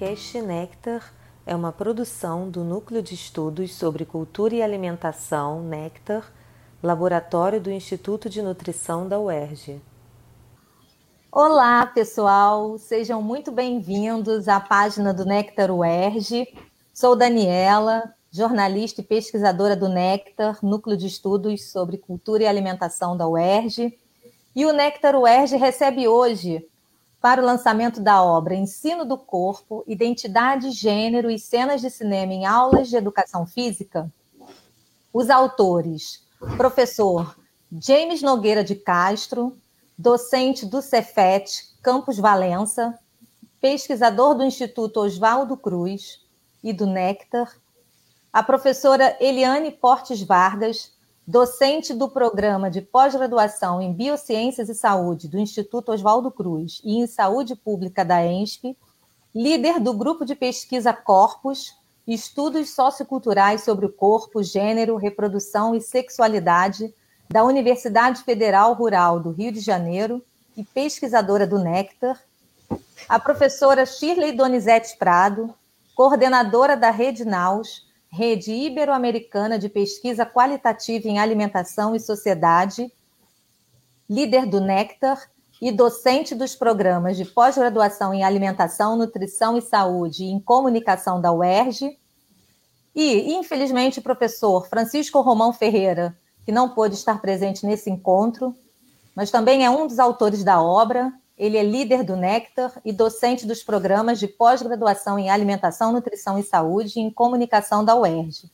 podcast Nectar é uma produção do Núcleo de Estudos sobre Cultura e Alimentação Nectar, laboratório do Instituto de Nutrição da UERJ. Olá, pessoal, sejam muito bem-vindos à página do Nectar UERJ. Sou Daniela, jornalista e pesquisadora do Nectar, Núcleo de Estudos sobre Cultura e Alimentação da UERJ. E o Nectar UERJ recebe hoje para o lançamento da obra Ensino do Corpo, Identidade, Gênero e Cenas de Cinema em Aulas de Educação Física, os autores, professor James Nogueira de Castro, docente do Cefet, Campus Valença, pesquisador do Instituto Oswaldo Cruz e do Nectar, a professora Eliane Portes Vargas, docente do programa de pós-graduação em Biociências e Saúde do Instituto Oswaldo Cruz e em Saúde Pública da ENSP, líder do grupo de pesquisa Corpus, Estudos Socioculturais sobre o Corpo, Gênero, Reprodução e Sexualidade, da Universidade Federal Rural do Rio de Janeiro e pesquisadora do Nectar, a professora Shirley Donizete Prado, coordenadora da Rede Naus, Rede Ibero-Americana de Pesquisa Qualitativa em Alimentação e Sociedade, líder do Nectar e docente dos programas de pós-graduação em Alimentação, Nutrição e Saúde e em Comunicação da UERJ, e, infelizmente, o professor Francisco Romão Ferreira, que não pôde estar presente nesse encontro, mas também é um dos autores da obra, ele é líder do Nectar e docente dos programas de pós-graduação em Alimentação, Nutrição e Saúde e em Comunicação da UERJ.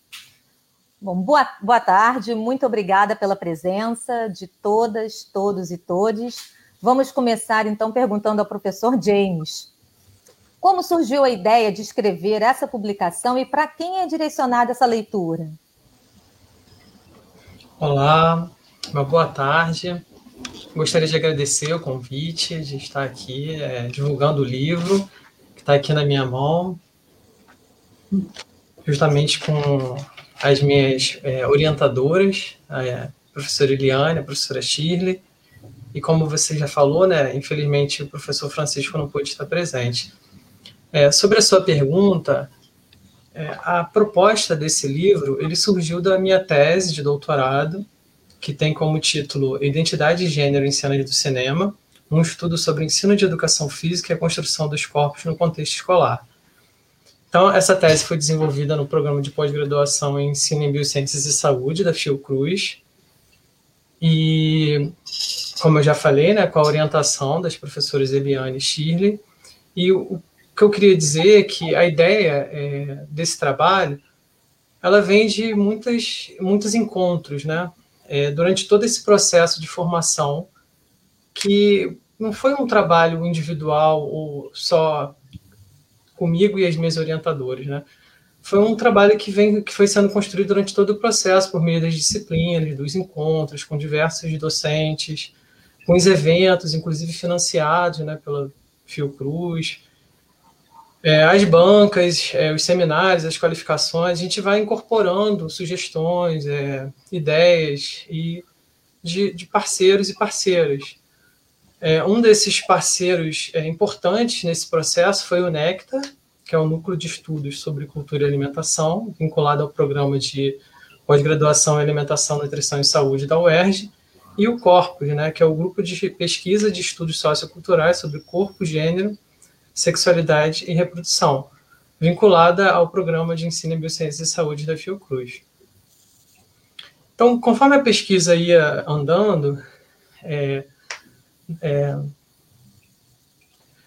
Bom, boa, boa tarde, muito obrigada pela presença de todas, todos e todes. Vamos começar então perguntando ao professor James. Como surgiu a ideia de escrever essa publicação e para quem é direcionada essa leitura? Olá, uma boa tarde. Gostaria de agradecer o convite de estar aqui é, divulgando o livro que está aqui na minha mão, justamente com as minhas é, orientadoras, a professora Eliane, a professora Shirley, e como você já falou, né, infelizmente o professor Francisco não pôde estar presente. É, sobre a sua pergunta, é, a proposta desse livro ele surgiu da minha tese de doutorado, que tem como título Identidade e Gênero em Cena do Cinema, um estudo sobre ensino de educação física e a construção dos corpos no contexto escolar. Então, essa tese foi desenvolvida no programa de pós-graduação em Ensino em Biociências e Saúde da Fiocruz, e, como eu já falei, né, com a orientação das professoras Eliane e Shirley, e o que eu queria dizer é que a ideia é, desse trabalho, ela vem de muitas, muitos encontros, né, é, durante todo esse processo de formação, que não foi um trabalho individual ou só comigo e as minhas orientadoras, né? Foi um trabalho que vem que foi sendo construído durante todo o processo por meio das disciplinas, dos encontros com diversos docentes, com os eventos, inclusive financiados, né, pela Fiocruz, é, as bancas, é, os seminários, as qualificações, a gente vai incorporando sugestões, é, ideias e de, de, parceiros e parceiras. É, um desses parceiros é, importantes nesse processo foi o Nectar, que é o núcleo de estudos sobre cultura e alimentação, vinculado ao programa de pós-graduação em alimentação, nutrição e saúde da UERJ, e o Corpus, né, que é o grupo de pesquisa de estudos socioculturais sobre corpo, gênero sexualidade e reprodução, vinculada ao programa de ensino em biociências e saúde da Fiocruz. Então, conforme a pesquisa ia andando, é, é,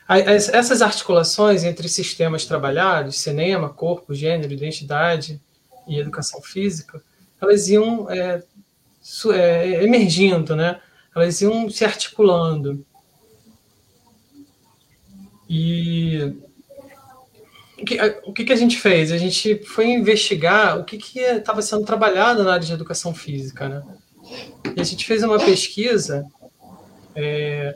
essas articulações entre sistemas trabalhados, cinema, corpo, gênero, identidade e educação física, elas iam é, é emergindo, né? elas iam se articulando. E o que, o que, a gente fez? A gente foi investigar o que estava sendo trabalhado na área de educação física, né? E a gente fez uma pesquisa é,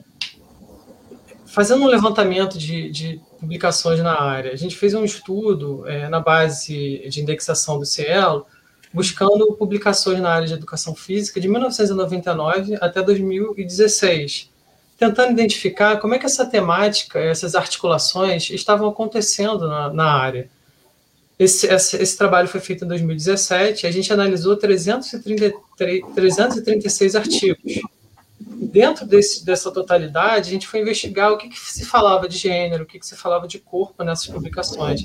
fazendo um levantamento de, de, publicações na área. A gente fez um estudo é, na base de indexação do Cielo, buscando publicações na área de educação física de 1999 até 2016 tentando identificar como é que essa temática, essas articulações estavam acontecendo na, na área. Esse, esse, esse, trabalho foi feito em 2017, a gente analisou 333, 336 artigos. Dentro desse, dessa totalidade, a gente foi investigar o que, que, se falava de gênero, o que, que se falava de corpo nessas publicações.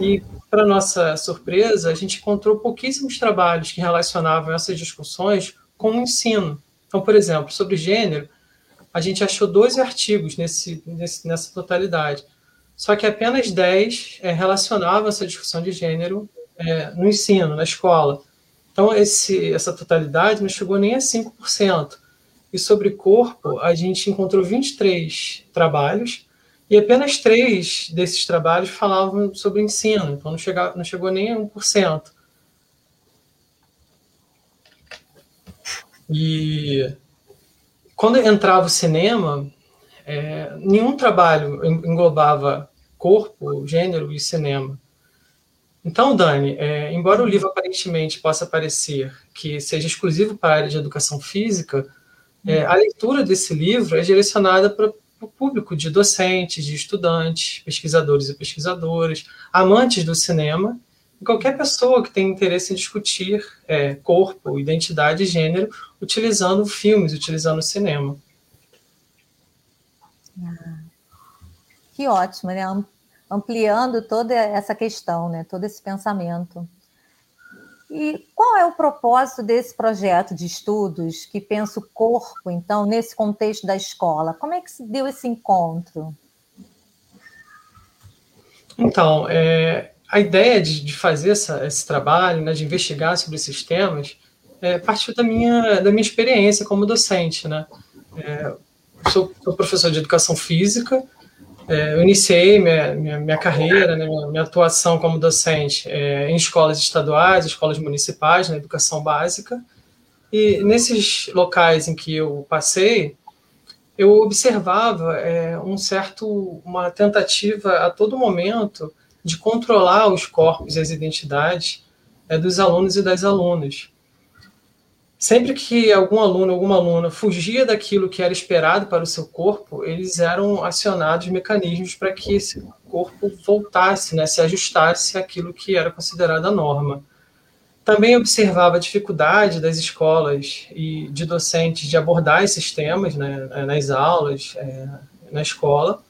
E, para nossa surpresa, a gente encontrou pouquíssimos trabalhos que relacionavam essas discussões com o ensino. Então, por exemplo, sobre gênero, a gente achou 12 artigos nesse, nesse, nessa totalidade. Só que apenas 10 é, relacionavam essa discussão de gênero é, no ensino, na escola. Então, esse, essa totalidade não chegou nem a 5%. E sobre corpo, a gente encontrou 23 trabalhos, e apenas três desses trabalhos falavam sobre ensino, então não, não chegou nem a 1%. E quando entrava o cinema, é, nenhum trabalho englobava corpo, gênero e cinema. Então, Dani, é, embora o livro aparentemente possa parecer que seja exclusivo para a área de educação física, é, a leitura desse livro é direcionada para o público de docentes, de estudantes, pesquisadores e pesquisadoras, amantes do cinema qualquer pessoa que tenha interesse em discutir é, corpo, identidade e gênero utilizando filmes, utilizando o cinema. Ah, que ótimo, né? Ampliando toda essa questão, né? Todo esse pensamento. E qual é o propósito desse projeto de estudos que pensa o corpo, então, nesse contexto da escola? Como é que se deu esse encontro? Então, é, a ideia de, de fazer essa, esse trabalho, né, de investigar sobre esses temas, é, partiu da minha, da minha experiência como docente. Né? É, sou, sou, professor de educação física, é, eu iniciei minha, minha, minha carreira, né, minha, minha, atuação como docente é, em escolas estaduais, escolas municipais, na educação básica, e nesses locais em que eu passei, eu observava é, um certo, uma tentativa a todo momento de controlar os corpos e as identidades é, dos alunos e das alunas. Sempre que algum aluno, alguma aluna fugia daquilo que era esperado para o seu corpo, eles eram acionados mecanismos para que esse corpo voltasse, né, se ajustasse àquilo que era considerado a norma. Também observava a dificuldade das escolas e de docentes de abordar esses temas né, nas aulas, é, na escola,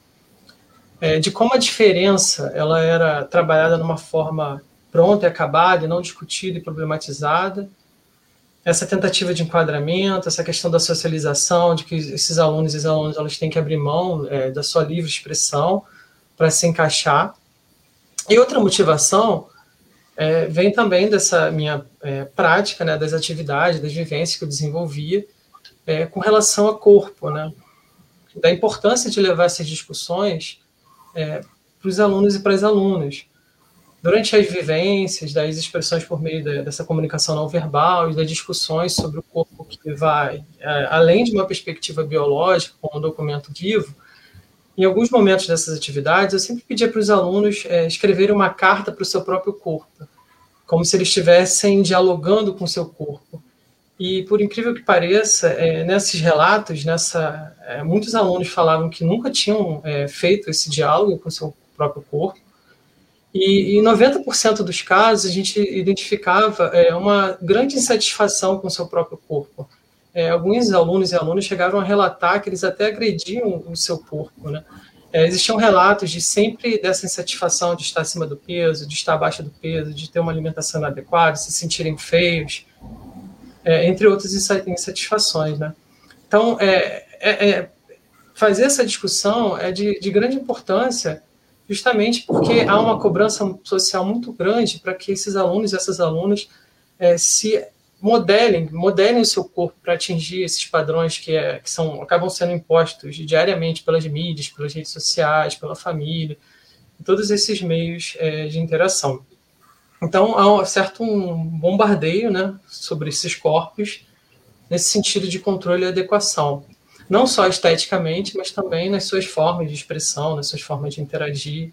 é, de como a diferença ela era trabalhada numa forma pronta e acabada, e não discutida e problematizada. Essa tentativa de enquadramento, essa questão da socialização, de que esses alunos e as alunas elas têm que abrir mão é, da sua livre expressão para se encaixar. E outra motivação é, vem também dessa minha é, prática, né, das atividades, das vivências que eu desenvolvia é, com relação ao corpo, né, da importância de levar essas discussões é, para os alunos e para as alunas. Durante as vivências, das expressões por meio da, dessa comunicação não verbal e das discussões sobre o corpo que vai é, além de uma perspectiva biológica, como um documento vivo, em alguns momentos dessas atividades, eu sempre pedia para os alunos é, escreverem uma carta para o seu próprio corpo, como se eles estivessem dialogando com o seu corpo. E, por incrível que pareça, é, nesses relatos, nessa, é, muitos alunos falavam que nunca tinham é, feito esse diálogo com seu próprio corpo. E, em 90% dos casos, a gente identificava é, uma grande insatisfação com seu próprio corpo. É, alguns alunos e alunas chegaram a relatar que eles até agrediam o seu corpo. Né? É, existiam relatos de sempre dessa insatisfação de estar acima do peso, de estar abaixo do peso, de ter uma alimentação inadequada, se sentirem feios é, entre outras insatisfações. Né? Então, é, é, é, fazer essa discussão é de, de grande importância, justamente porque há uma cobrança social muito grande para que esses alunos e essas alunas é, se modelem, modelem o seu corpo para atingir esses padrões que, é, que são, acabam sendo impostos diariamente pelas mídias, pelas redes sociais, pela família, todos esses meios é, de interação. Então, há um certo um bombardeio né, sobre esses corpos, nesse sentido de controle e adequação. Não só esteticamente, mas também nas suas formas de expressão, nas suas formas de interagir.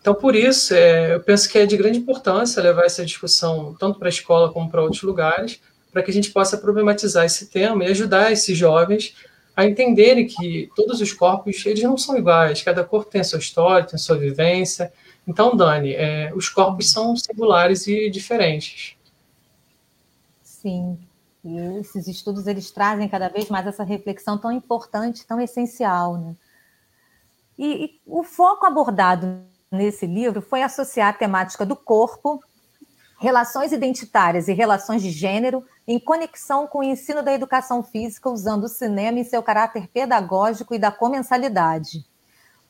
Então, por isso, é, eu penso que é de grande importância levar essa discussão tanto para a escola como para outros lugares, para que a gente possa problematizar esse tema e ajudar esses jovens a entenderem que todos os corpos eles não são iguais, cada corpo tem a sua história, tem a sua vivência. Então, Dani, é, os corpos são singulares e diferentes. Sim, e esses estudos eles trazem cada vez mais essa reflexão tão importante, tão essencial, né? E, e o foco abordado nesse livro foi associar a temática do corpo, relações identitárias e relações de gênero em conexão com o ensino da educação física, usando o cinema em seu caráter pedagógico e da comensalidade.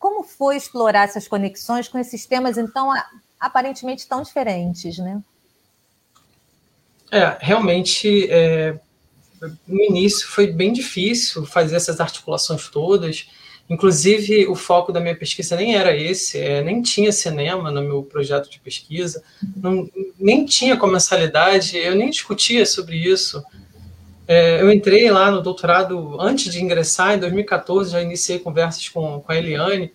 Como foi explorar essas conexões com esses temas, então, aparentemente tão diferentes, né? É, realmente, é, no início foi bem difícil fazer essas articulações todas. Inclusive, o foco da minha pesquisa nem era esse, é, nem tinha cinema no meu projeto de pesquisa, não, nem tinha comensalidade, eu nem discutia sobre isso. É, eu entrei lá no doutorado antes de ingressar, em 2014, já iniciei conversas com, com a Eliane,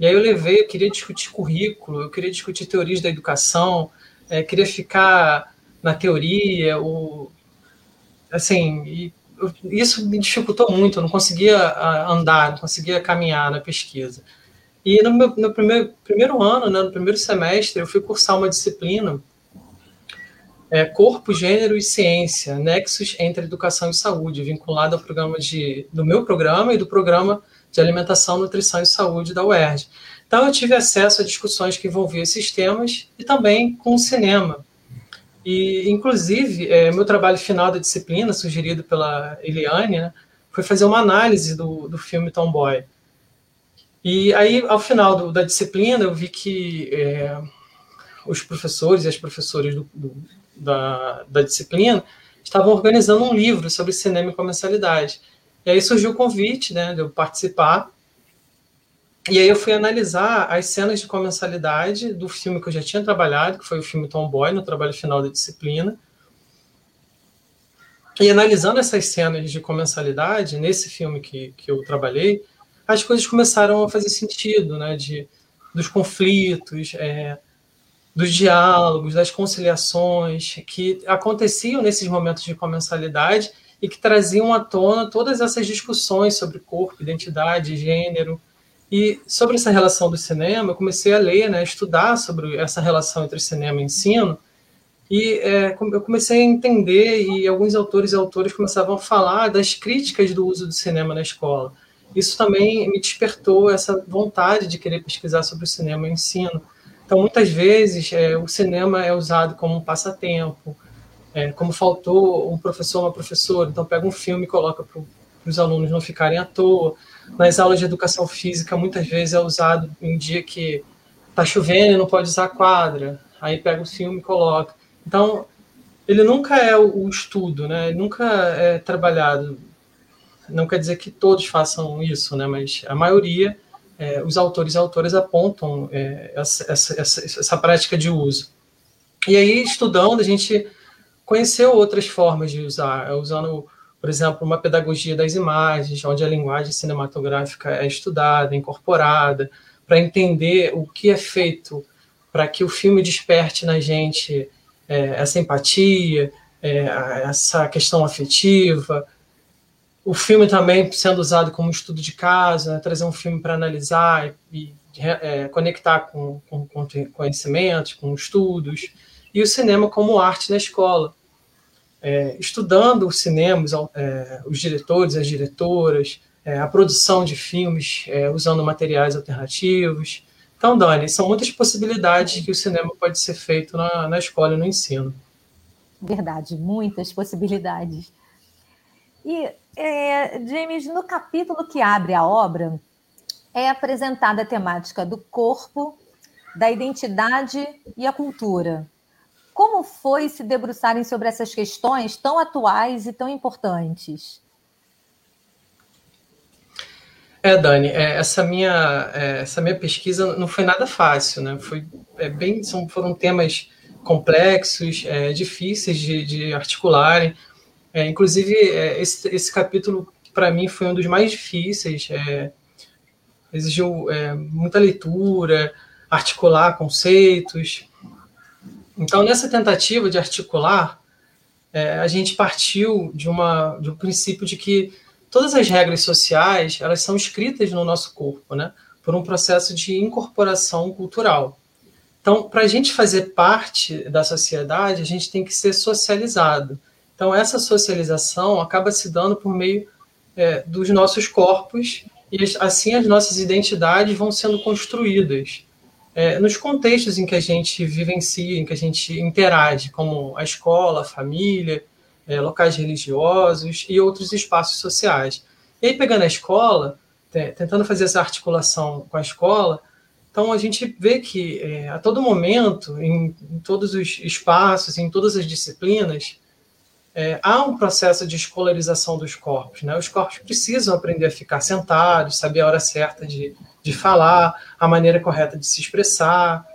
e aí eu levei, eu queria discutir currículo, eu queria discutir teorias da educação, é, queria ficar na teoria, o, assim, isso me dificultou muito, eu não conseguia andar, não conseguia caminhar na pesquisa. E no, meu, no primeiro, primeiro ano, né, no primeiro semestre, eu fui cursar uma disciplina, é, Corpo, Gênero e Ciência, Nexos entre Educação e Saúde, vinculada ao programa de, do meu programa e do programa de Alimentação, Nutrição e Saúde da UERJ. Então, eu tive acesso a discussões que envolviam esses temas e também com o cinema. E, inclusive, é, meu trabalho final da disciplina, sugerido pela Eliane, né, foi fazer uma análise do, do filme Tomboy. E aí, ao final do, da disciplina, eu vi que é, os professores e as professoras do, do, da, da disciplina estavam organizando um livro sobre cinema e comercialidade. E aí surgiu o convite né, de eu participar e aí eu fui analisar as cenas de comensalidade do filme que eu já tinha trabalhado, que foi o filme Tomboy, no trabalho final da disciplina. E analisando essas cenas de comensalidade, nesse filme que, que eu trabalhei, as coisas começaram a fazer sentido, né? De, dos conflitos, é, dos diálogos, das conciliações que aconteciam nesses momentos de comensalidade e que traziam à tona todas essas discussões sobre corpo, identidade, gênero, e sobre essa relação do cinema, eu comecei a ler, né, estudar sobre essa relação entre cinema e ensino, e é, eu comecei a entender, e alguns autores e autores começavam a falar das críticas do uso do cinema na escola. Isso também me despertou essa vontade de querer pesquisar sobre o cinema e o ensino. Então, muitas vezes, é, o cinema é usado como um passatempo, é, como faltou um professor uma professora, então pega um filme e coloca para os alunos não ficarem à toa nas aulas de educação física, muitas vezes é usado em dia que está chovendo e não pode usar quadra. Aí pega o filme e coloca. Então, ele nunca é o, estudo, né? Ele nunca é trabalhado. Não quer dizer que todos façam isso, né? Mas a maioria, é, os autores e autoras apontam é, essa, essa, essa, essa prática de uso. E aí, estudando, a gente conheceu outras formas de usar, usando por exemplo, uma pedagogia das imagens, onde a linguagem cinematográfica é estudada, incorporada, para entender o que é feito para que o filme desperte na gente é, essa empatia, é, essa questão afetiva. O filme também sendo usado como estudo de casa, trazer um filme para analisar e, é, conectar com, com, com conhecimentos, com estudos. E o cinema como arte na escola é, estudando os, é, os, diretores, as diretoras, é, a produção de filmes é, usando materiais alternativos. Então, Dani, são muitas possibilidades que o cinema pode ser feito na, na escola e no ensino. Verdade, muitas possibilidades. E, é, James, no capítulo que abre a obra, é apresentada a temática do corpo, da identidade e a cultura. Como foi se debruçarem sobre essas questões tão atuais e tão importantes? É, Dani, é, essa minha é, essa minha pesquisa não foi nada fácil, né? Foi é, bem são, foram temas complexos, é, difíceis de, de articularem. É, inclusive esse, esse capítulo para mim foi um dos mais difíceis. exigiu muita leitura, articular conceitos. Então, nessa tentativa de articular, é, a gente partiu de, uma, de um princípio de que todas as regras sociais elas são escritas no nosso corpo, né? Por um processo de incorporação cultural. Então, para a gente fazer parte da sociedade, a gente tem que ser socializado. Então, essa socialização acaba se dando por meio é, dos nossos corpos e assim as nossas identidades vão sendo construídas é, nos contextos em que a gente vivencia, em que a gente interage, como a escola, a família, é, locais religiosos e outros espaços sociais. E aí, pegando a escola, tentando fazer essa articulação com a escola, então a gente vê que é, a todo momento, em, em, todos os espaços, em todas as disciplinas, é, há um processo de escolarização dos corpos. Né? Os corpos precisam aprender a ficar sentados, saber a hora certa de, de falar, a maneira correta de se expressar.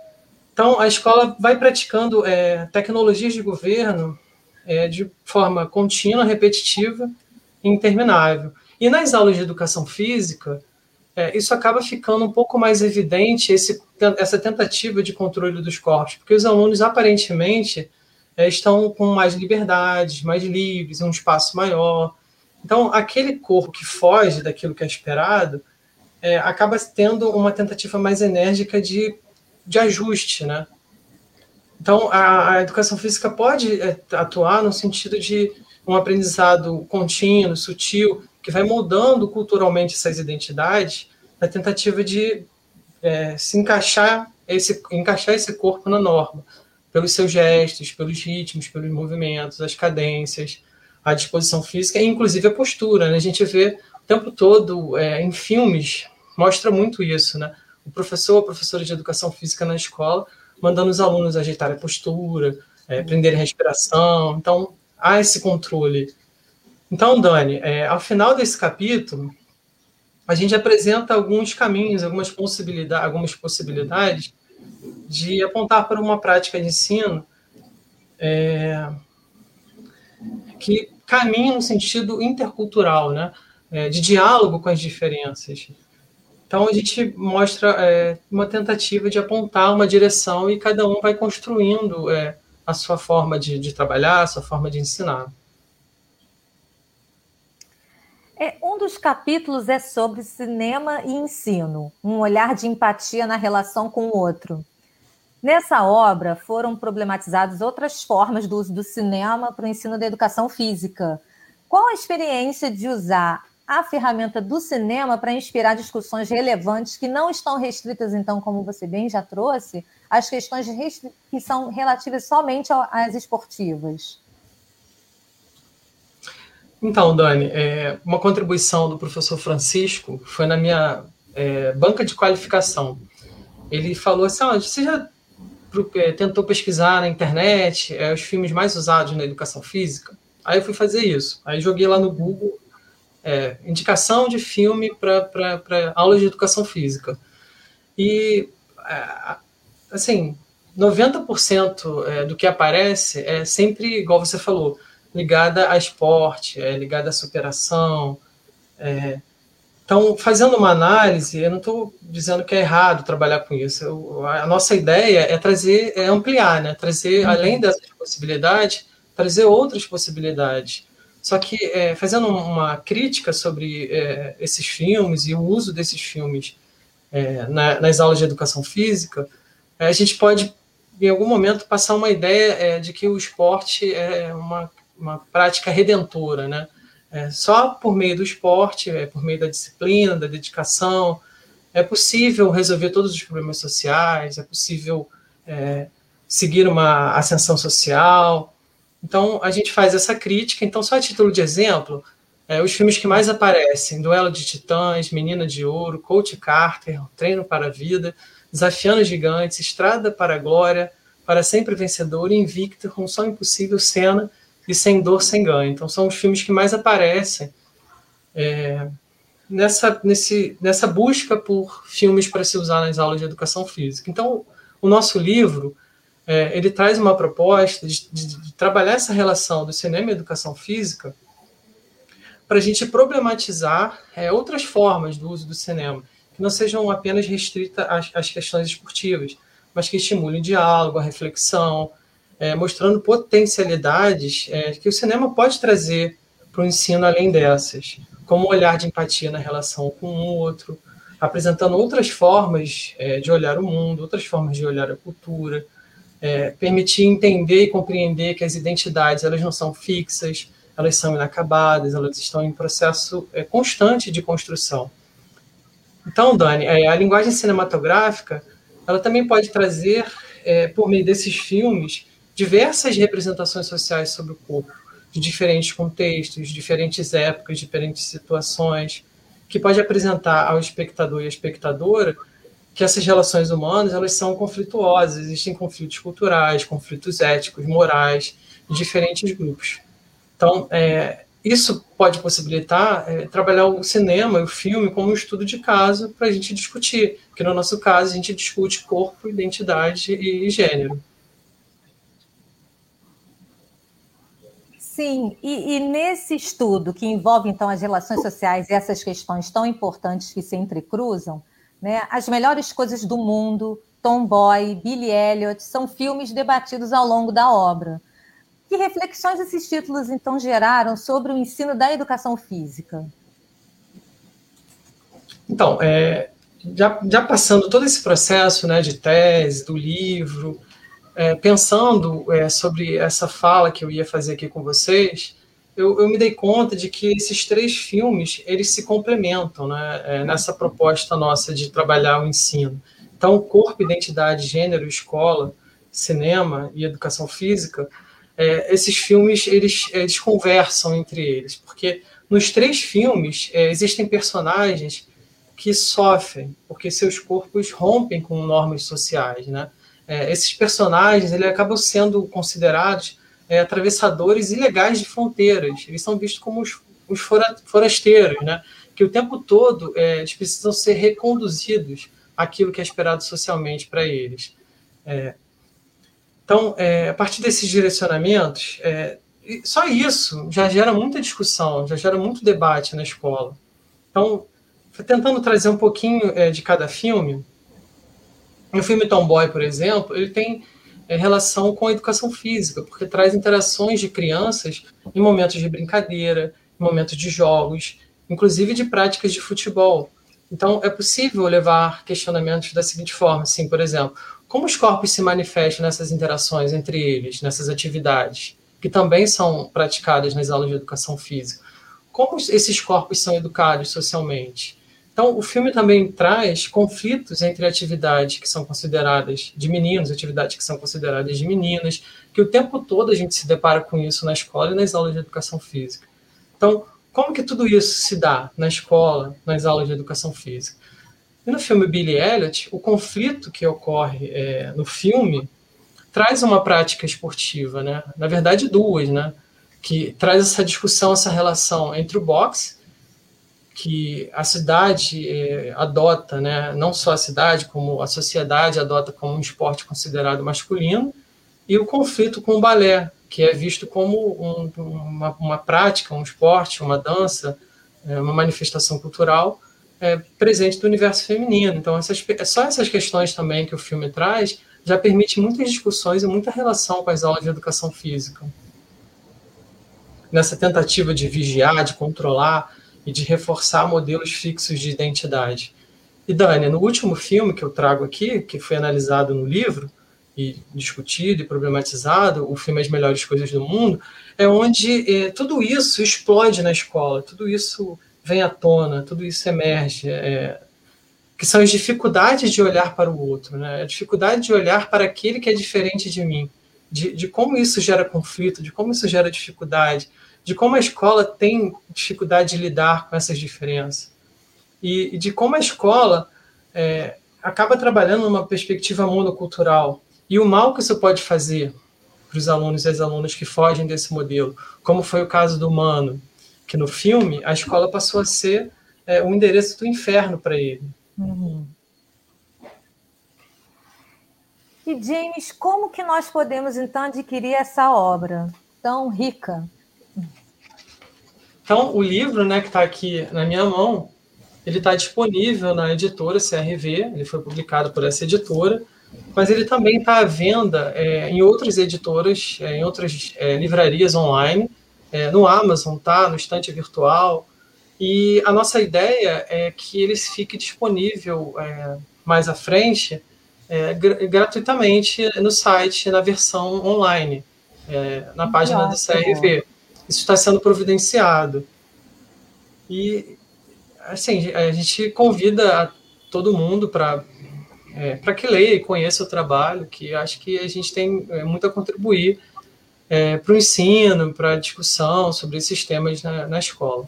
Então, a escola vai praticando é, tecnologias de governo é, de forma contínua, repetitiva e interminável. E nas aulas de educação física, é, isso acaba ficando um pouco mais evidente, esse, essa tentativa de controle dos corpos, porque os alunos aparentemente é, estão com mais liberdades, mais livres, um espaço maior. Então, aquele corpo que foge daquilo que é esperado é, acaba tendo uma tentativa mais enérgica de, de ajuste, né? Então, a, a educação física pode é, atuar no sentido de um aprendizado contínuo, sutil, que vai moldando culturalmente essas identidades na tentativa de é, se encaixar esse, encaixar esse corpo na norma, pelos seus gestos, pelos ritmos, pelos movimentos, as cadências, a disposição física e inclusive a postura. Né? A gente vê o tempo todo é, em filmes, mostra muito isso, né? O professor, a professora de educação física na escola, mandando os alunos ajeitar a postura, é, aprender a respiração. Então, há esse controle então, Dani, é, ao final desse capítulo, a gente apresenta alguns caminhos, algumas possibilidades, algumas possibilidades de apontar para uma prática de ensino é, que caminha no sentido intercultural, né? É, de diálogo com as diferenças. Então, a gente mostra é, uma tentativa de apontar uma direção e cada um vai construindo é, a sua forma de, de trabalhar, a sua forma de ensinar. É, um dos capítulos é sobre cinema e ensino, um olhar de empatia na relação com o outro. Nessa obra foram problematizadas outras formas do uso do cinema para o ensino da educação física. Qual a experiência de usar a ferramenta do cinema para inspirar discussões relevantes que não estão restritas, então, como você bem já trouxe, às questões que são relativas somente às esportivas? Então, Dani, é, uma contribuição do professor Francisco foi na minha é, banca de qualificação. Ele falou assim: você já é, tentou pesquisar na internet é, os filmes mais usados na educação física? Aí eu fui fazer isso. Aí joguei lá no Google é, indicação de filme para aulas de educação física. E, é, assim, 90% é, do que aparece é sempre, igual você falou, ligada a esporte, é ligada à superação. É, então, fazendo uma análise, eu não estou dizendo que é errado trabalhar com isso. Eu, a nossa ideia é trazer, é ampliar, né? Trazer, uhum. além dessas possibilidades, trazer outras possibilidades. Só que, é, fazendo uma crítica sobre é, esses filmes e o uso desses filmes é, na, nas aulas de educação física, é, a gente pode, em algum momento, passar uma ideia é, de que o esporte é uma uma prática redentora, né? É, só por meio do esporte, é, por meio da disciplina, da dedicação, é possível resolver todos os problemas sociais, é possível é, seguir uma ascensão social. Então, a gente faz essa crítica. Então, só a título de exemplo, é, os filmes que mais aparecem: Duelo de Titãs, Menina de Ouro, Coach Carter, Treino para a Vida, Desafiando Gigantes, Estrada para a Glória, Para Sempre Vencedor, Invicto, Um Som Impossível, Cena e Sem Dor, Sem Ganho. Então, são os filmes que mais aparecem é, nessa, nesse, nessa busca por filmes para se usar nas aulas de educação física. Então, o nosso livro é, ele traz uma proposta de, de, de, trabalhar essa relação do cinema e educação física para a gente problematizar é, outras formas do uso do cinema, que não sejam apenas restritas às, às questões esportivas, mas que estimulem o diálogo, a reflexão, é, mostrando potencialidades é, que o cinema pode trazer para o ensino além dessas, como olhar de empatia na relação com o outro, apresentando outras formas é, de olhar o mundo, outras formas de olhar a cultura, é, permitir entender e compreender que as identidades elas não são fixas, elas são inacabadas, elas estão em processo é, constante de construção. Então, Dani, é, a linguagem cinematográfica ela também pode trazer, por meio desses filmes, diversas representações sociais sobre o corpo, de diferentes contextos, diferentes épocas, diferentes situações, que pode apresentar ao espectador e à espectadora que essas relações humanas elas são conflituosas, existem conflitos culturais, conflitos éticos, morais, de diferentes grupos. Então, é, isso pode possibilitar é, trabalhar o cinema e o filme como um estudo de caso para a gente discutir, que no nosso caso a gente discute corpo, identidade e gênero. Sim, e, e, nesse estudo que envolve então as relações sociais e essas questões tão importantes que se entrecruzam, né, as melhores coisas do mundo, Tomboy, Billy Elliot, são filmes debatidos ao longo da obra. Que reflexões esses títulos, então, geraram sobre o ensino da educação física? Então, é, já, já, passando todo esse processo né, de tese, do livro, é, pensando é, sobre essa fala que eu ia fazer aqui com vocês, eu, eu, me dei conta de que esses três filmes eles se complementam né, é, nessa proposta nossa de trabalhar o ensino. Então, corpo, identidade, gênero, escola, cinema e educação física é, esses filmes eles, eles conversam entre eles, porque nos três filmes é, existem personagens que sofrem porque seus corpos rompem com normas sociais, né? É, esses personagens eles acabam sendo considerados é, atravessadores ilegais de fronteiras. Eles são vistos como os, os forasteiros, né? Que o tempo todo é, eles precisam ser reconduzidos àquilo que é esperado socialmente para eles. É, então, é, a partir desses direcionamentos, é, só isso já gera muita discussão, já gera muito debate na escola. Então, tentando trazer um pouquinho de cada filme, o filme Tomboy, por exemplo, ele tem é, relação com a educação física, porque traz interações de crianças em momentos de brincadeira, em momentos de jogos, inclusive de práticas de futebol. Então, é possível levar questionamentos da seguinte forma, assim, por exemplo, como os corpos se manifestam nessas interações entre eles, nessas atividades, que também são praticadas nas aulas de educação física? Como esses corpos são educados socialmente? Então, o filme também traz conflitos entre atividades que são consideradas de meninos, atividades que são consideradas de meninas, que o tempo todo a gente se depara com isso na escola e nas aulas de educação física. Então, como que tudo isso se dá na escola, nas aulas de educação física? E no filme Billy Elliot, o conflito que ocorre é, no filme traz uma prática esportiva, né? Na verdade, duas, né? Que traz essa discussão, essa relação entre o boxe, que a cidade é, adota, né? Não só a cidade, como a sociedade adota como um esporte considerado masculino, e o conflito com o balé, que é visto como um, uma, uma prática, um esporte, uma dança, é, uma manifestação cultural é, presente do universo feminino. Então, essas, só essas questões também que o filme traz já permite muitas discussões e muita relação com as aulas de educação física. Nessa tentativa de vigiar, de controlar e de reforçar modelos fixos de identidade. E Dani, no último filme que eu trago aqui, que foi analisado no livro e discutido e problematizado, o filme As Melhores Coisas do Mundo, é onde é, tudo isso explode na escola, tudo isso vem à tona, tudo isso emerge, é, que são as dificuldades de olhar para o outro, né? a dificuldade de olhar para aquele que é diferente de mim, de, de como isso gera conflito, de como isso gera dificuldade, de como a escola tem dificuldade de lidar com essas diferenças, e, de como a escola é, acaba trabalhando numa perspectiva monocultural, e o mal que isso pode fazer para os alunos e as alunas que fogem desse modelo, como foi o caso do Mano, que no filme a escola passou a ser é, endereço do inferno para ele. Uhum. E James, como que nós podemos então adquirir essa obra tão rica? Então, o livro, né, que está aqui na minha mão, ele está disponível na editora CRV, ele foi publicado por essa editora, mas ele também está à venda é, em outras editoras, é, em outras é, livrarias online, é, no Amazon, tá? No estante virtual. E a nossa ideia é que ele fique disponível é, mais à frente é, gr gratuitamente no site, na versão online, na página do CRV. Isso está sendo providenciado. E, assim, a gente convida a todo mundo para é, para que leia e conheça o trabalho, que acho que a gente tem é, muito a contribuir é, para o ensino, para a discussão sobre esses temas na, na escola.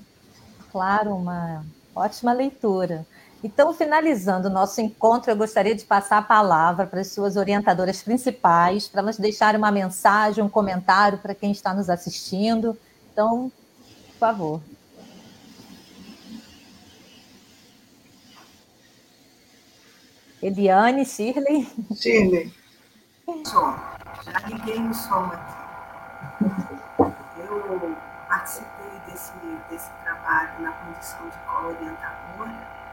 Claro, uma ótima leitura. Então, finalizando o nosso encontro, eu gostaria de passar a palavra para as suas orientadoras principais, para elas deixarem uma mensagem, um comentário para quem está nos assistindo. Então, por favor. Eliane, Shirley. Shirley. Som. Já liguei o som aqui. Eu participei desse, desse trabalho na condição de co-orientadora.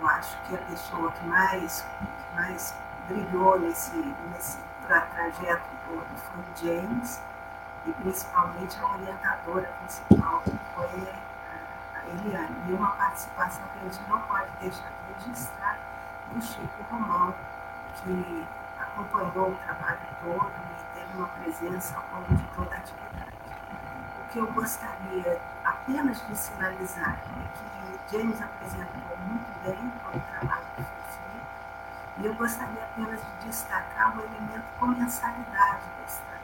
É, eu acho que a pessoa que mais, que mais brilhou nesse, nesse trajeto todo foi o James, e principalmente a orientadora principal, que foi Eliane, e uma participação que a gente não pode deixar de registrar do Chico Romão, que acompanhou o trabalho todo e teve uma presença ao longo de toda a atividade. O que eu gostaria apenas de sinalizar é que James apresentou muito bem todo o trabalho que foi feito, e eu gostaria apenas de destacar o elemento comensalidade desse trabalho.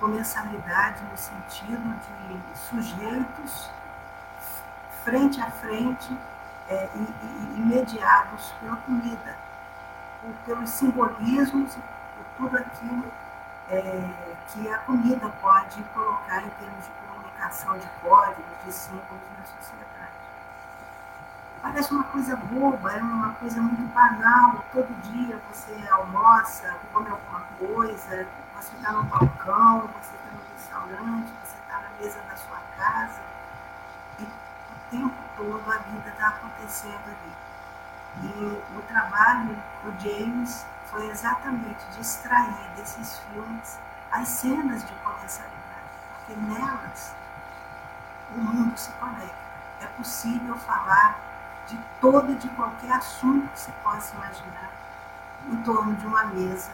Comensalidade no sentido de sujeitos frente a frente é, e, e, mediados pela comida, pelos simbolismos e por tudo aquilo é, que a comida pode colocar em termos de comunicação de códigos, de símbolos na sociedade. Parece uma coisa boba, é uma coisa muito banal. Todo dia você almoça, come alguma coisa, você está no balcão, você está no restaurante, você está na mesa da sua casa, e o tempo todo a vida está acontecendo ali. E o trabalho do James foi exatamente de extrair desses filmes as cenas de comensalidade, porque nelas o mundo se conecta. É possível falar de todo e de qualquer assunto que se possa imaginar em torno de uma mesa,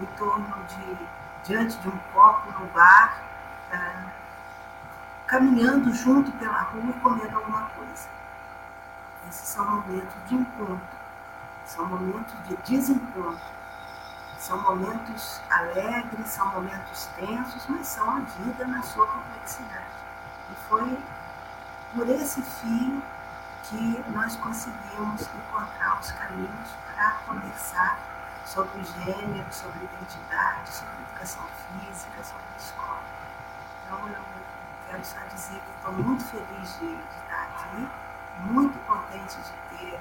em torno de diante de um copo no bar, é, caminhando junto pela rua e comendo alguma coisa. Esses são momentos de encontro, são momentos de desencontro, são momentos alegres, são momentos tensos, mas são a vida na sua complexidade. E foi por esse fio que nós conseguimos encontrar os caminhos para conversar sobre gênero, sobre identidade, sobre educação física, sobre escola. Então, eu quero só dizer que estou muito feliz de, de estar aqui, muito contente de ter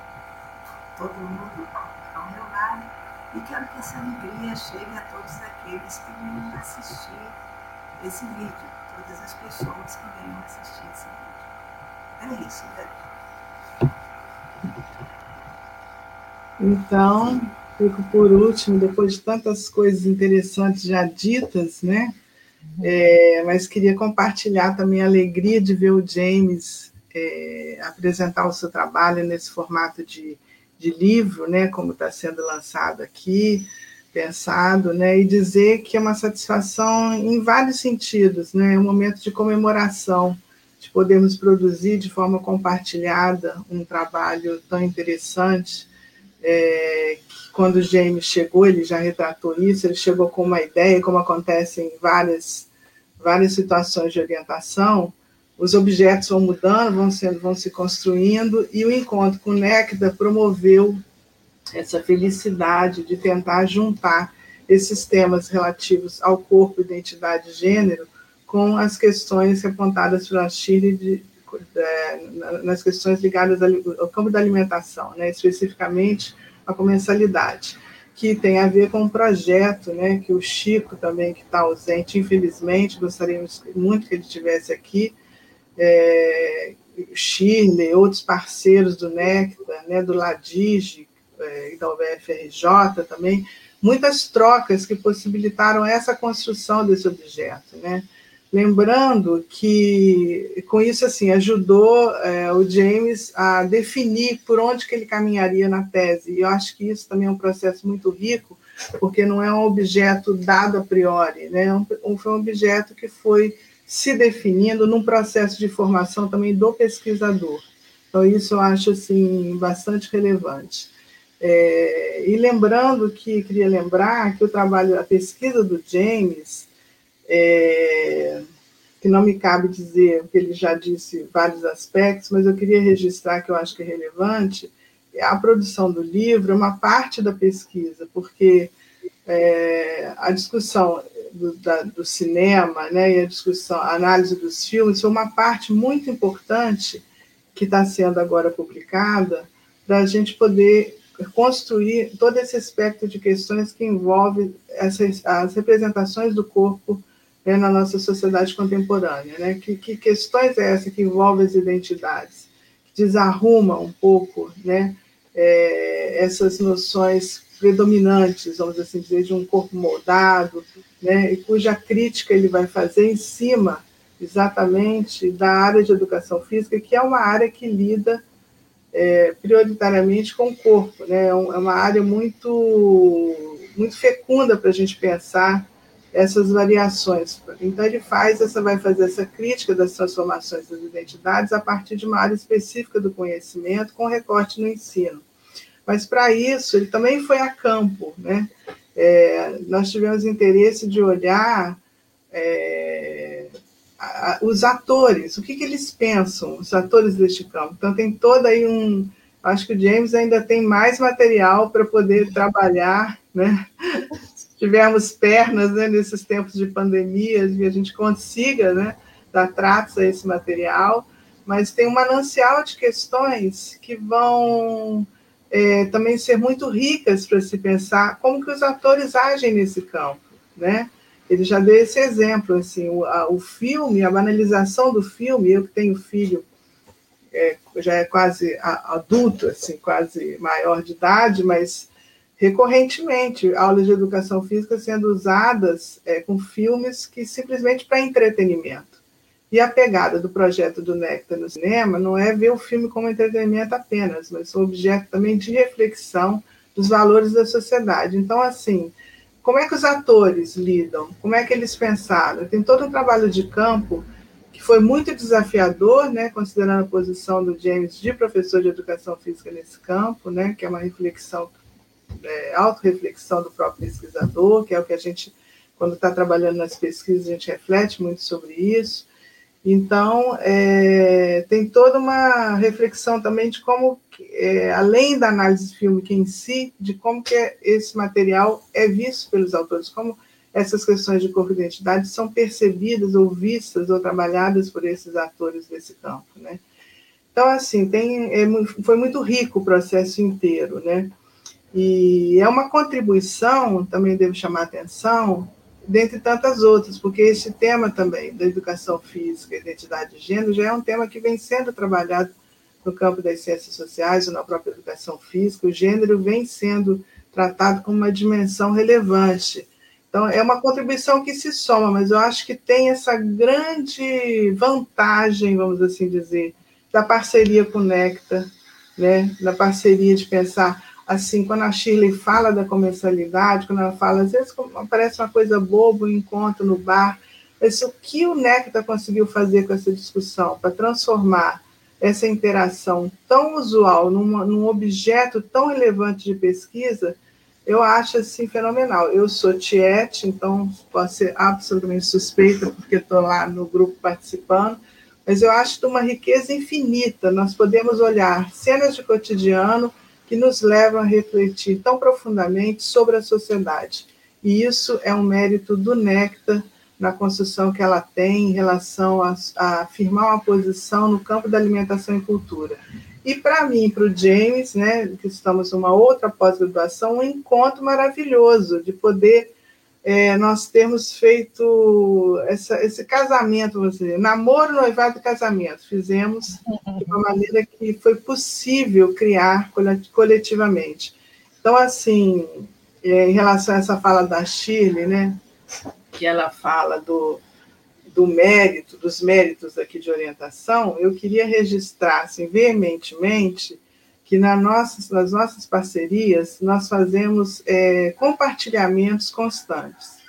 todo mundo ao meu lado e quero que essa alegria chegue a todos aqueles que venham assistir esse vídeo, todas as pessoas que venham assistir esse vídeo. É isso, Dani. Então, fico por último, depois de tantas coisas interessantes já ditas, né? É, mas queria compartilhar também a alegria de ver o James é, apresentar o seu trabalho nesse formato de, de livro, né? Como está sendo lançado aqui, pensado, né? E dizer que é uma satisfação em vários sentidos, né? É um momento de comemoração de podermos produzir de forma compartilhada um trabalho tão interessante é, quando o James chegou, ele já retratou isso, ele chegou com uma ideia, como acontece em várias, várias situações de orientação, os objetos vão mudando, vão, sendo, vão se construindo, e o encontro com Néctar promoveu essa felicidade de tentar juntar esses temas relativos ao corpo, identidade e gênero com as questões apontadas pela Shirley de, de, nas questões ligadas ao campo da alimentação, né, especificamente a comensalidade, que tem a ver com um projeto, né, que o Chico também, que está ausente, infelizmente, gostaríamos muito que ele estivesse aqui, é, Shirley, outros parceiros do Nectar, né, do Ladige é, e da UBFRJ também, muitas trocas que possibilitaram essa construção desse objeto, né? Lembrando que, com isso, assim, ajudou é, o James a definir por onde que ele caminharia na tese. E eu acho que isso também é um processo muito rico, porque não é um objeto dado a priori, né? É um, foi um objeto que foi se definindo num processo de formação também do pesquisador. Então, isso eu acho, assim, bastante relevante. É, e lembrando que, queria lembrar que o trabalho, a pesquisa do James é, que não me cabe dizer, porque ele já disse vários aspectos, mas eu queria registrar que eu acho que é relevante, a produção do livro é uma parte da pesquisa, porque é, a discussão do, da, do, cinema né, e a discussão, a análise dos filmes foi uma parte muito importante que está sendo agora publicada para a gente poder construir todo esse aspecto de questões que envolve essas, as representações do corpo né, na nossa sociedade contemporânea. Né? Que, que questões é essa que envolvem as identidades? Desarruma um pouco né, é, essas noções predominantes, vamos assim dizer, de um corpo moldado, né, e cuja crítica ele vai fazer em cima exatamente da área de educação física, que é uma área que lida é, prioritariamente com o corpo, né, é, é uma área muito, muito fecunda para a gente pensar essas variações. Então ele faz essa vai fazer essa crítica das transformações das identidades a partir de uma área específica do conhecimento com recorte no ensino. Mas para isso ele também foi a campo, né? É, nós tivemos interesse de olhar é, a, os atores, o que, que eles pensam, os atores deste campo. Então tem todo aí um, acho que o James ainda tem mais material para poder trabalhar, né? tivermos pernas né, nesses tempos de pandemia, e a gente consiga né, dar tratos a esse material, mas tem um manancial de questões que vão é, também ser muito ricas para se pensar como que os atores agem nesse campo, né? Ele já deu esse exemplo, assim, o, a, o filme, a banalização do filme, eu que tenho filho, é, já é quase adulto, assim, quase maior de idade, mas recorrentemente aulas de educação física sendo usadas é, com filmes que simplesmente para entretenimento. E a pegada do projeto do Nectar no cinema não é ver o filme como entretenimento apenas, mas um objeto também de reflexão dos valores da sociedade. Então, assim, como é que os atores lidam? Como é que eles pensaram? Tem todo um trabalho de campo que foi muito desafiador, né, considerando a posição do James de professor de educação física nesse campo, né, que é uma reflexão é, autorreflexão do próprio pesquisador, que é o que a gente, quando está trabalhando nas pesquisas, a gente reflete muito sobre isso. Então, é, tem toda uma reflexão também de como, é, além da análise fílmica em si, de como que esse material é visto pelos autores, como essas questões de corpo e identidade são percebidas ou vistas ou trabalhadas por esses atores desse campo, né? Então, assim, tem, é, foi muito rico o processo inteiro, né? E é uma contribuição, também devo chamar a atenção, dentre tantas outras, porque esse tema também da educação física, identidade de gênero, já é um tema que vem sendo trabalhado no campo das ciências sociais ou na própria educação física. O gênero vem sendo tratado como uma dimensão relevante. Então, é uma contribuição que se soma, mas eu acho que tem essa grande vantagem, vamos assim dizer, da parceria com o Nectar, né? da parceria de pensar assim, quando a Shirley fala da comercialidade, quando ela fala, às vezes parece uma coisa boba, um encontro no bar, mas o que o Nectar conseguiu fazer com essa discussão para transformar essa interação tão usual numa, num objeto tão relevante de pesquisa, eu acho assim fenomenal. Eu sou Tiete, então posso ser absolutamente suspeita, porque estou lá no grupo participando, mas eu acho de uma riqueza infinita. Nós podemos olhar cenas de cotidiano, que nos levam a refletir tão profundamente sobre a sociedade. E isso é um mérito do Nectar na construção que ela tem em relação a, a afirmar uma posição no campo da alimentação e cultura. E para mim, para o James, né, que estamos numa outra pós-graduação, um encontro maravilhoso de poder é, nós temos feito essa, esse casamento, dizer, namoro, noivado e casamento. Fizemos de uma maneira que foi possível criar coletivamente. Então, assim, é, em relação a essa fala da Shirley, né, que ela fala do, do mérito, dos méritos aqui de orientação, eu queria registrar assim, veementemente que na nossas, nas nossas parcerias nós fazemos é, compartilhamentos constantes.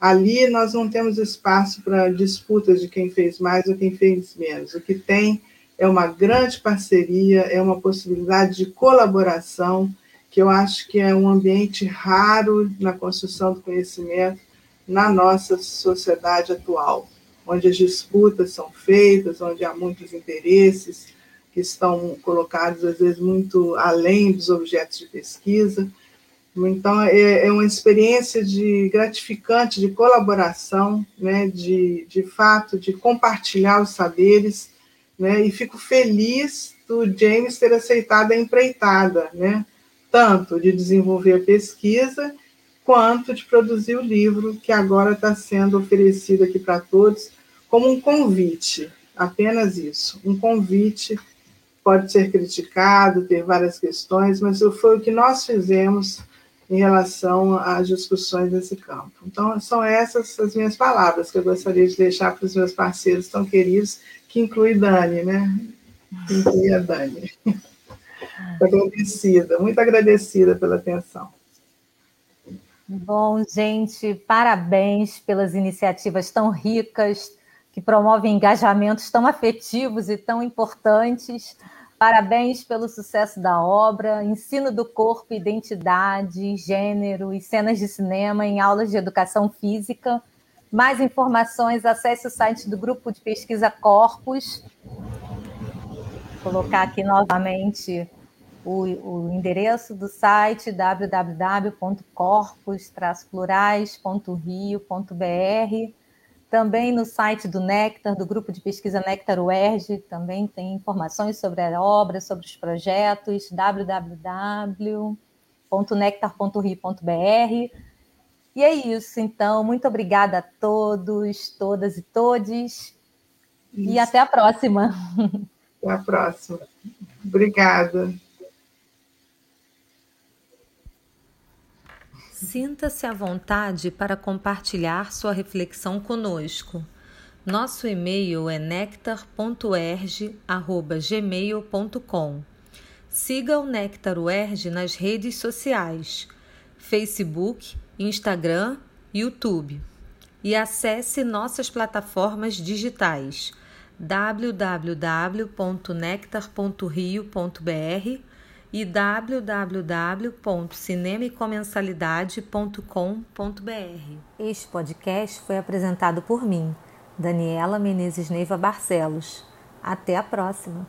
Ali nós não temos espaço para disputas de quem fez mais ou quem fez menos. O que tem é uma grande parceria, é uma possibilidade de colaboração, que eu acho que é um ambiente raro na construção do conhecimento na nossa sociedade atual, onde as disputas são feitas, onde há muitos interesses que estão colocados, às vezes, muito além dos objetos de pesquisa. Então, é, é uma experiência de gratificante de colaboração, né, de, de fato, de compartilhar os saberes, né, e fico feliz do James ter aceitado a empreitada, né, tanto de desenvolver a pesquisa, quanto de produzir o livro, que agora está sendo oferecido aqui para todos, como um convite, apenas isso, um convite. Pode ser criticado, ter várias questões, mas foi o que nós fizemos em relação às discussões nesse campo. Então, são essas as minhas palavras que eu gostaria de deixar para os meus parceiros tão queridos, que inclui Dani, né? Que inclui a Dani. agradecida, muito agradecida pela atenção. Bom, gente, parabéns pelas iniciativas tão ricas, que promovem engajamentos tão afetivos e tão importantes. Parabéns pelo sucesso da obra, ensino do corpo, identidade, gênero e cenas de cinema em aulas de educação física. Mais informações, acesse o site do grupo de pesquisa Corpus. Vou colocar aqui novamente o, o endereço do site www.corpus-plurais.rio.br. Também no site do Nectar, do grupo de pesquisa Nectar UERJ, também tem informações sobre a obra, sobre os projetos, www.nectar.rio.br. E é isso, então. Muito obrigada a todos, todas e todes. Isso. E até a próxima. Até a próxima. Obrigada. Sinta-se à vontade para compartilhar sua reflexão conosco. Nosso e-mail é nectar.erg@gmail.com. Siga o Nectar UERJ nas redes sociais: Facebook, Instagram, YouTube. E acesse nossas plataformas digitais www.nectar.rio.br e www.cinemecomensalidade.com.br. Este podcast foi apresentado por mim, Daniela Menezes Neiva Barcelos. Até a próxima!